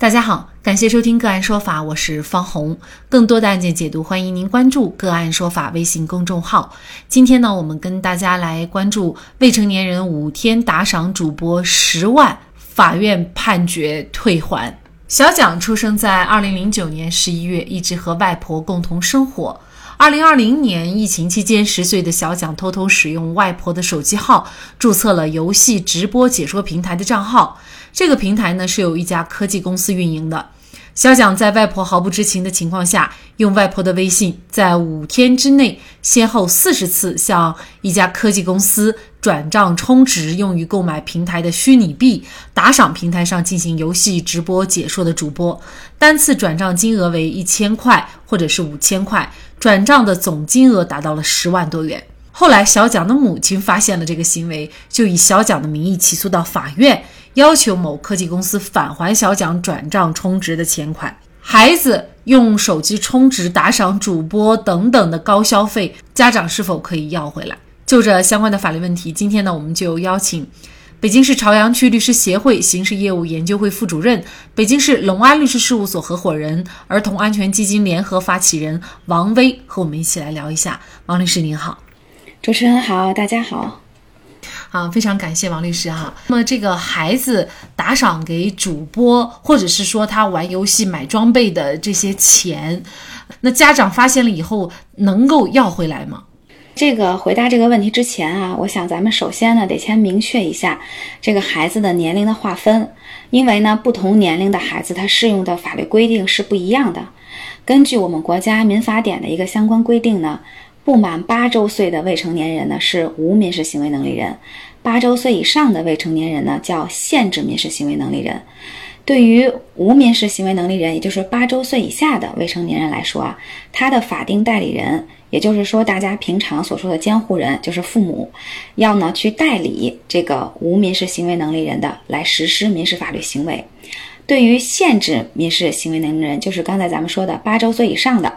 大家好，感谢收听个案说法，我是方红。更多的案件解读，欢迎您关注个案说法微信公众号。今天呢，我们跟大家来关注未成年人五天打赏主播十万，法院判决退还。小蒋出生在二零零九年十一月，一直和外婆共同生活。二零二零年疫情期间，十岁的小蒋偷偷使用外婆的手机号，注册了游戏直播解说平台的账号。这个平台呢是由一家科技公司运营的。小蒋在外婆毫不知情的情况下，用外婆的微信，在五天之内，先后四十次向一家科技公司转账充值，用于购买平台的虚拟币，打赏平台上进行游戏直播解说的主播。单次转账金额为一千块或者是五千块，转账的总金额达到了十万多元。后来，小蒋的母亲发现了这个行为，就以小蒋的名义起诉到法院。要求某科技公司返还小蒋转账充值的钱款。孩子用手机充值打赏主播等等的高消费，家长是否可以要回来？就这相关的法律问题，今天呢，我们就邀请北京市朝阳区律师协会刑事业务研究会副主任、北京市隆安律师事务所合伙人、儿童安全基金联合发起人王威和我们一起来聊一下。王律师您好，主持人好，大家好。啊，非常感谢王律师哈。那么这个孩子打赏给主播，或者是说他玩游戏买装备的这些钱，那家长发现了以后能够要回来吗？这个回答这个问题之前啊，我想咱们首先呢得先明确一下这个孩子的年龄的划分，因为呢不同年龄的孩子他适用的法律规定是不一样的。根据我们国家民法典的一个相关规定呢。不满八周岁的未成年人呢是无民事行为能力人，八周岁以上的未成年人呢叫限制民事行为能力人。对于无民事行为能力人，也就是八周岁以下的未成年人来说啊，他的法定代理人，也就是说大家平常所说的监护人，就是父母，要呢去代理这个无民事行为能力人的来实施民事法律行为。对于限制民事行为能力人，就是刚才咱们说的八周岁以上的。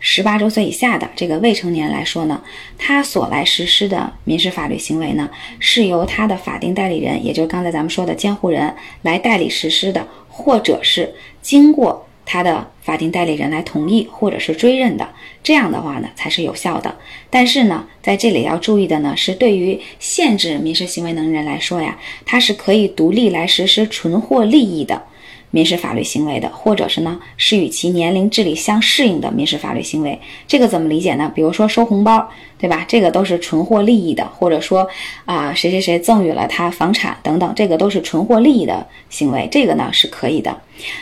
十八周岁以下的这个未成年来说呢，他所来实施的民事法律行为呢，是由他的法定代理人，也就是刚才咱们说的监护人来代理实施的，或者是经过他的法定代理人来同意或者是追认的，这样的话呢才是有效的。但是呢，在这里要注意的呢，是对于限制民事行为能力人来说呀，他是可以独立来实施纯获利益的。民事法律行为的，或者是呢，是与其年龄智力相适应的民事法律行为，这个怎么理解呢？比如说收红包，对吧？这个都是纯获利益的，或者说啊，谁谁谁赠予了他房产等等，这个都是纯获利益的行为，这个呢是可以的。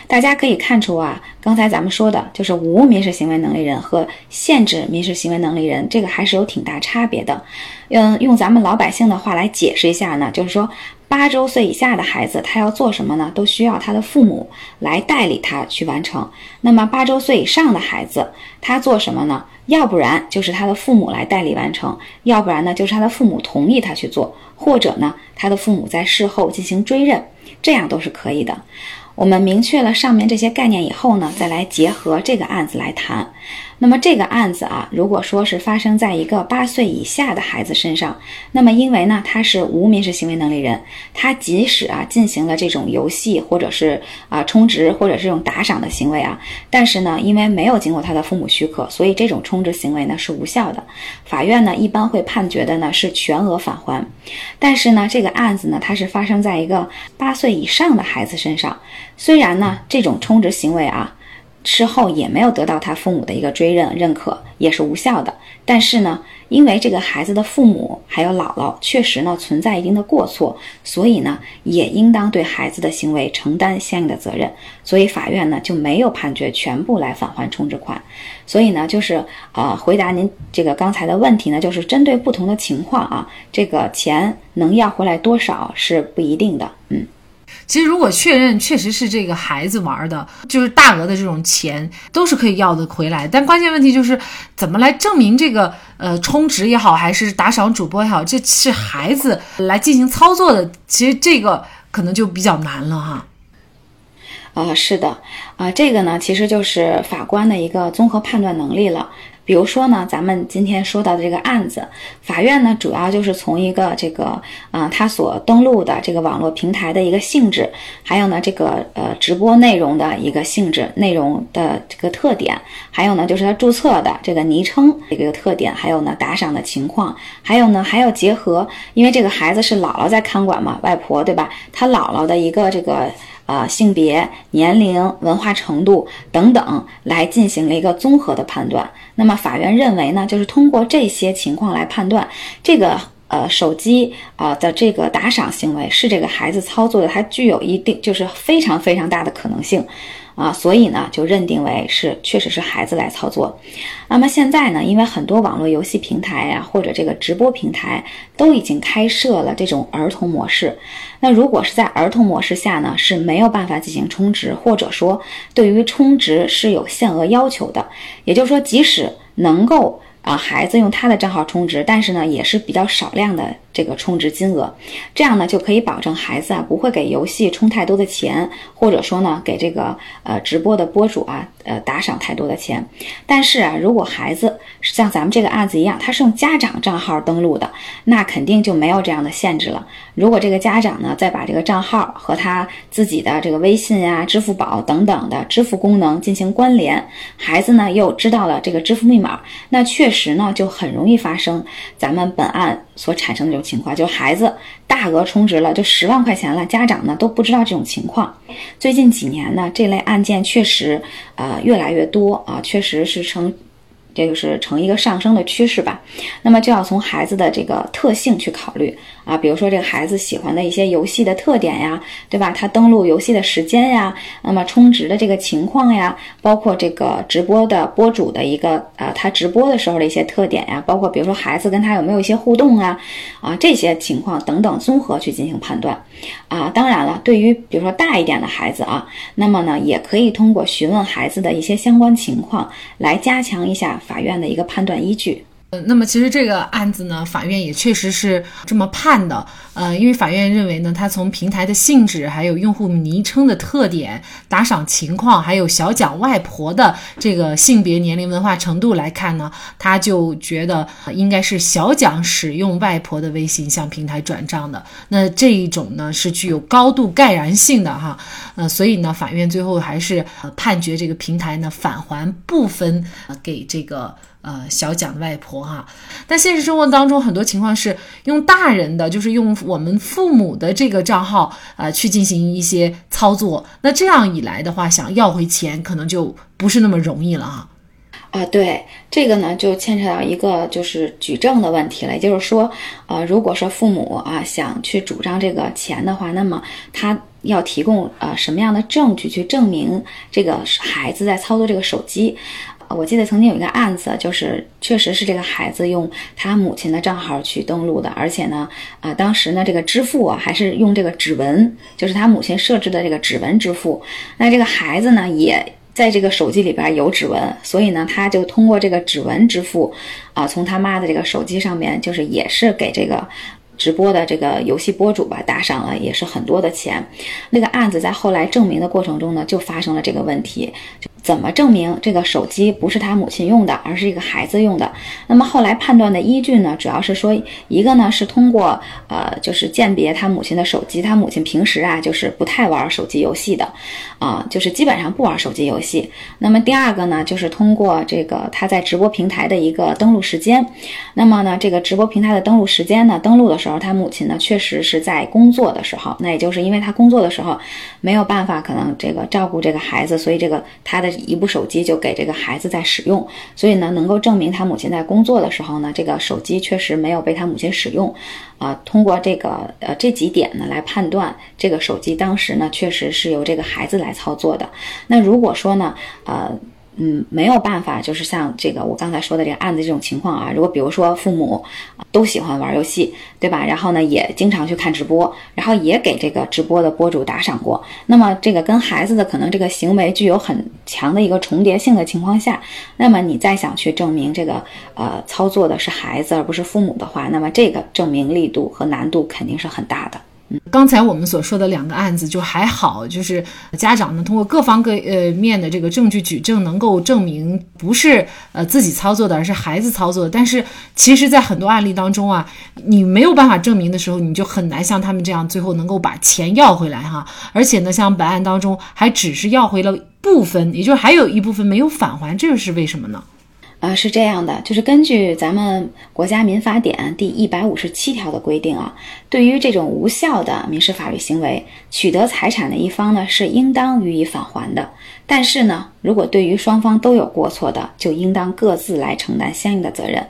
大家可以看出啊，刚才咱们说的就是无民事行为能力人和限制民事行为能力人，这个还是有挺大差别的。嗯，用咱们老百姓的话来解释一下呢，就是说。八周岁以下的孩子，他要做什么呢？都需要他的父母来代理他去完成。那么八周岁以上的孩子，他做什么呢？要不然就是他的父母来代理完成，要不然呢就是他的父母同意他去做，或者呢他的父母在事后进行追认，这样都是可以的。我们明确了上面这些概念以后呢，再来结合这个案子来谈。那么这个案子啊，如果说是发生在一个八岁以下的孩子身上，那么因为呢他是无民事行为能力人，他即使啊进行了这种游戏或者是啊充值或者这种打赏的行为啊，但是呢因为没有经过他的父母许可，所以这种充值行为呢是无效的。法院呢一般会判决的呢是全额返还。但是呢这个案子呢它是发生在一个八岁以上的孩子身上，虽然呢这种充值行为啊。事后也没有得到他父母的一个追认认可，也是无效的。但是呢，因为这个孩子的父母还有姥姥确实呢存在一定的过错，所以呢也应当对孩子的行为承担相应的责任。所以法院呢就没有判决全部来返还充值款。所以呢，就是呃回答您这个刚才的问题呢，就是针对不同的情况啊，这个钱能要回来多少是不一定的。嗯。其实，如果确认确实是这个孩子玩的，就是大额的这种钱，都是可以要的回来。但关键问题就是，怎么来证明这个呃充值也好，还是打赏主播也好，这是孩子来进行操作的。其实这个可能就比较难了哈。啊，是的，啊，这个呢，其实就是法官的一个综合判断能力了。比如说呢，咱们今天说到的这个案子，法院呢主要就是从一个这个，呃，他所登录的这个网络平台的一个性质，还有呢这个呃直播内容的一个性质、内容的这个特点，还有呢就是他注册的这个昵称这个特点，还有呢打赏的情况，还有呢还要结合，因为这个孩子是姥姥在看管嘛，外婆对吧？他姥姥的一个这个。啊，性别、年龄、文化程度等等，来进行了一个综合的判断。那么法院认为呢，就是通过这些情况来判断这个呃手机啊的这个打赏行为是这个孩子操作的，它具有一定就是非常非常大的可能性。啊，所以呢，就认定为是确实是孩子来操作。那么现在呢，因为很多网络游戏平台呀，或者这个直播平台都已经开设了这种儿童模式。那如果是在儿童模式下呢，是没有办法进行充值，或者说对于充值是有限额要求的。也就是说，即使能够啊孩子用他的账号充值，但是呢，也是比较少量的。这个充值金额，这样呢就可以保证孩子啊不会给游戏充太多的钱，或者说呢给这个呃直播的播主啊呃打赏太多的钱。但是啊，如果孩子像咱们这个案子一样，他是用家长账号登录的，那肯定就没有这样的限制了。如果这个家长呢再把这个账号和他自己的这个微信呀、支付宝等等的支付功能进行关联，孩子呢又知道了这个支付密码，那确实呢就很容易发生咱们本案所产生的这种。情况就孩子大额充值了，就十万块钱了，家长呢都不知道这种情况。最近几年呢，这类案件确实呃越来越多啊，确实是成。这个是呈一个上升的趋势吧，那么就要从孩子的这个特性去考虑啊，比如说这个孩子喜欢的一些游戏的特点呀，对吧？他登录游戏的时间呀，那么充值的这个情况呀，包括这个直播的播主的一个呃，他直播的时候的一些特点呀，包括比如说孩子跟他有没有一些互动啊，啊这些情况等等综合去进行判断啊。当然了，对于比如说大一点的孩子啊，那么呢也可以通过询问孩子的一些相关情况来加强一下。法院的一个判断依据。那么其实这个案子呢，法院也确实是这么判的。呃，因为法院认为呢，它从平台的性质、还有用户昵称的特点、打赏情况，还有小蒋外婆的这个性别、年龄、文化程度来看呢，他就觉得应该是小蒋使用外婆的微信向平台转账的。那这一种呢，是具有高度盖然性的哈。呃，所以呢，法院最后还是判决这个平台呢返还部分给这个。呃，小蒋的外婆哈，但现实生活当中很多情况是用大人的，就是用我们父母的这个账号啊去进行一些操作，那这样一来的话，想要回钱可能就不是那么容易了哈。啊，对，这个呢就牵扯到一个就是举证的问题了，也就是说，呃，如果说父母啊想去主张这个钱的话，那么他要提供呃什么样的证据去证明这个孩子在操作这个手机？我记得曾经有一个案子，就是确实是这个孩子用他母亲的账号去登录的，而且呢，啊，当时呢，这个支付啊还是用这个指纹，就是他母亲设置的这个指纹支付。那这个孩子呢，也在这个手机里边有指纹，所以呢，他就通过这个指纹支付，啊，从他妈的这个手机上面，就是也是给这个直播的这个游戏播主吧打赏了，也是很多的钱。那个案子在后来证明的过程中呢，就发生了这个问题。怎么证明这个手机不是他母亲用的，而是一个孩子用的？那么后来判断的依据呢，主要是说一个呢是通过呃，就是鉴别他母亲的手机，他母亲平时啊就是不太玩手机游戏的，啊，就是基本上不玩手机游戏。那么第二个呢，就是通过这个他在直播平台的一个登录时间。那么呢，这个直播平台的登录时间呢，登录的时时候他母亲呢确实是在工作的时候，那也就是因为他工作的时候没有办法可能这个照顾这个孩子，所以这个他的。一部手机就给这个孩子在使用，所以呢，能够证明他母亲在工作的时候呢，这个手机确实没有被他母亲使用，啊，通过这个呃这几点呢来判断，这个手机当时呢确实是由这个孩子来操作的。那如果说呢，呃。嗯，没有办法，就是像这个我刚才说的这个案子这种情况啊，如果比如说父母都喜欢玩游戏，对吧？然后呢，也经常去看直播，然后也给这个直播的播主打赏过，那么这个跟孩子的可能这个行为具有很强的一个重叠性的情况下，那么你再想去证明这个呃操作的是孩子而不是父母的话，那么这个证明力度和难度肯定是很大的。刚才我们所说的两个案子就还好，就是家长呢通过各方各呃面的这个证据举证，能够证明不是呃自己操作的，而是孩子操作的。但是其实，在很多案例当中啊，你没有办法证明的时候，你就很难像他们这样最后能够把钱要回来哈。而且呢，像本案当中还只是要回了部分，也就是还有一部分没有返还，这是为什么呢？呃，是这样的，就是根据咱们国家民法典第一百五十七条的规定啊，对于这种无效的民事法律行为，取得财产的一方呢是应当予以返还的。但是呢，如果对于双方都有过错的，就应当各自来承担相应的责任。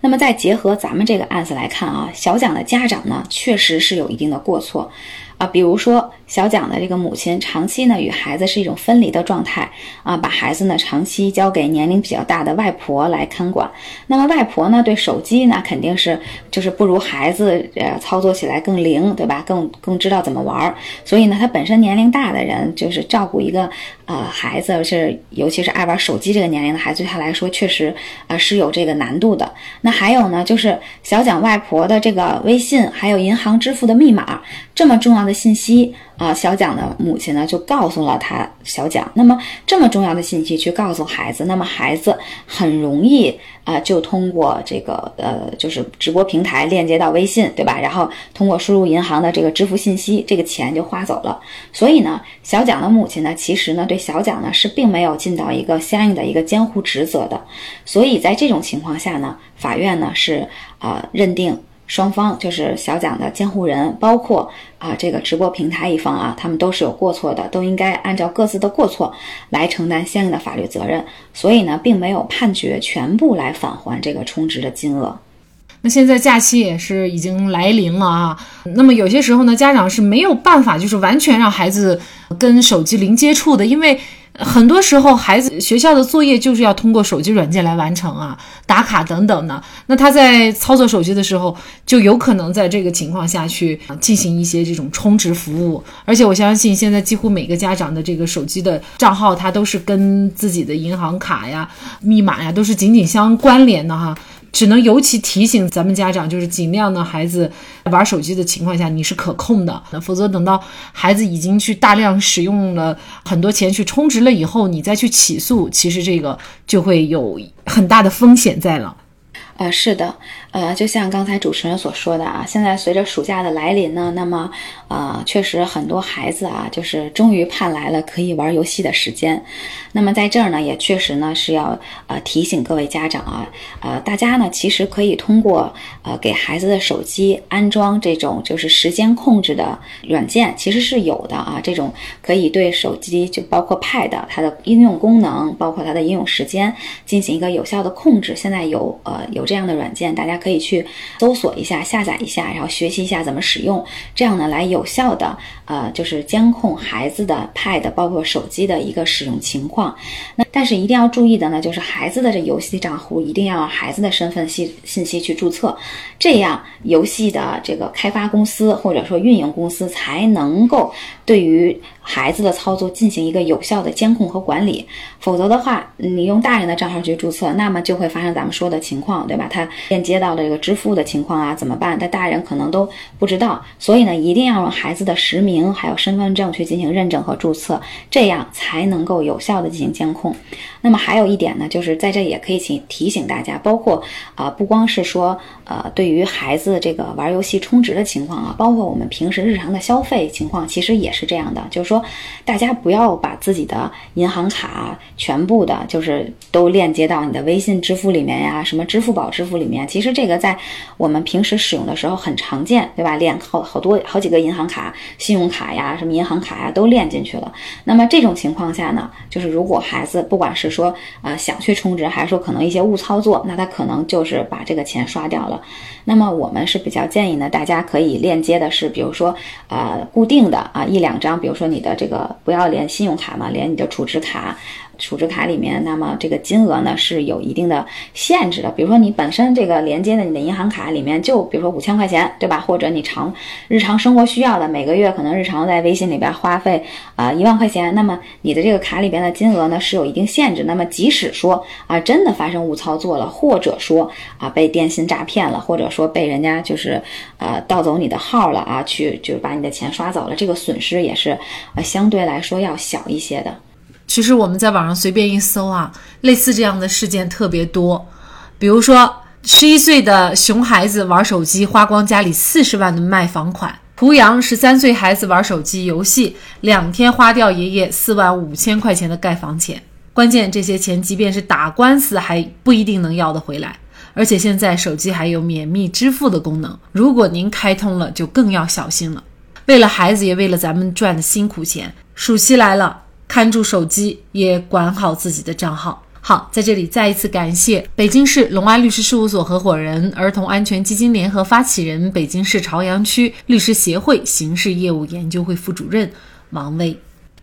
那么再结合咱们这个案子来看啊，小蒋的家长呢确实是有一定的过错。啊，比如说小蒋的这个母亲长期呢与孩子是一种分离的状态啊，把孩子呢长期交给年龄比较大的外婆来看管。那么外婆呢对手机呢肯定是就是不如孩子呃操作起来更灵，对吧？更更知道怎么玩儿。所以呢，他本身年龄大的人就是照顾一个呃孩子是尤其是爱玩手机这个年龄的孩子，对他来说确实啊是有这个难度的。那还有呢，就是小蒋外婆的这个微信还有银行支付的密码这么重要。的信息啊，小蒋的母亲呢就告诉了他小蒋。那么这么重要的信息去告诉孩子，那么孩子很容易啊就通过这个呃就是直播平台链接到微信，对吧？然后通过输入银行的这个支付信息，这个钱就花走了。所以呢，小蒋的母亲呢其实呢对小蒋呢是并没有尽到一个相应的一个监护职责的。所以在这种情况下呢，法院呢是啊认定。双方就是小蒋的监护人，包括啊这个直播平台一方啊，他们都是有过错的，都应该按照各自的过错来承担相应的法律责任。所以呢，并没有判决全部来返还这个充值的金额。那现在假期也是已经来临了啊，那么有些时候呢，家长是没有办法就是完全让孩子跟手机零接触的，因为。很多时候，孩子学校的作业就是要通过手机软件来完成啊，打卡等等的。那他在操作手机的时候，就有可能在这个情况下去进行一些这种充值服务。而且我相信，现在几乎每个家长的这个手机的账号，它都是跟自己的银行卡呀、密码呀都是紧紧相关联的哈。只能尤其提醒咱们家长，就是尽量呢，孩子玩手机的情况下，你是可控的。那否则等到孩子已经去大量使用了很多钱去充值了以后，你再去起诉，其实这个就会有很大的风险在了。呃，是的，呃，就像刚才主持人所说的啊，现在随着暑假的来临呢，那么，呃，确实很多孩子啊，就是终于盼来了可以玩游戏的时间。那么在这儿呢，也确实呢是要呃提醒各位家长啊，呃，大家呢其实可以通过呃给孩子的手机安装这种就是时间控制的软件，其实是有的啊，这种可以对手机就包括 Pad 它的应用功能，包括它的应用时间进行一个有效的控制。现在有呃有。这样的软件，大家可以去搜索一下、下载一下，然后学习一下怎么使用，这样呢来有效的呃就是监控孩子的 Pad 包括手机的一个使用情况。那但是一定要注意的呢，就是孩子的这游戏账户一定要孩子的身份信信息去注册，这样游戏的这个开发公司或者说运营公司才能够对于。孩子的操作进行一个有效的监控和管理，否则的话，你用大人的账号去注册，那么就会发生咱们说的情况，对吧？他链接到的这个支付的情况啊，怎么办？他大人可能都不知道，所以呢，一定要用孩子的实名还有身份证去进行认证和注册，这样才能够有效的进行监控。那么还有一点呢，就是在这也可以请提醒大家，包括啊，不光是说呃，对于孩子这个玩游戏充值的情况啊，包括我们平时日常的消费情况，其实也是这样的，就是说。说大家不要把自己的银行卡全部的，就是都链接到你的微信支付里面呀，什么支付宝支付里面。其实这个在我们平时使用的时候很常见，对吧？连好好多好几个银行卡、信用卡呀，什么银行卡呀都链进去了。那么这种情况下呢，就是如果孩子不管是说呃想去充值，还是说可能一些误操作，那他可能就是把这个钱刷掉了。那么我们是比较建议呢，大家可以链接的是，比如说呃固定的啊一两张，比如说你。的这个不要连信用卡嘛，连你的储值卡，储值卡里面，那么这个金额呢是有一定的限制的。比如说你本身这个连接的你的银行卡里面就比如说五千块钱，对吧？或者你常日常生活需要的，每个月可能日常在微信里边花费啊一万块钱，那么你的这个卡里边的金额呢是有一定限制。那么即使说啊真的发生误操作了，或者说啊被电信诈骗了，或者说被人家就是呃盗走你的号了啊，去就是把你的钱刷走了，这个损失也是呃相对来说要小一些的。其实我们在网上随便一搜啊，类似这样的事件特别多。比如说，十一岁的熊孩子玩手机花光家里四十万的卖房款；濮阳十三岁孩子玩手机游戏，两天花掉爷爷四万五千块钱的盖房钱。关键这些钱即便是打官司还不一定能要得回来。而且现在手机还有免密支付的功能，如果您开通了，就更要小心了。为了孩子，也为了咱们赚的辛苦钱，暑期来了。看住手机，也管好自己的账号。好，在这里再一次感谢北京市隆安律师事务所合伙人、儿童安全基金联合发起人、北京市朝阳区律师协会刑事业务研究会副主任王威。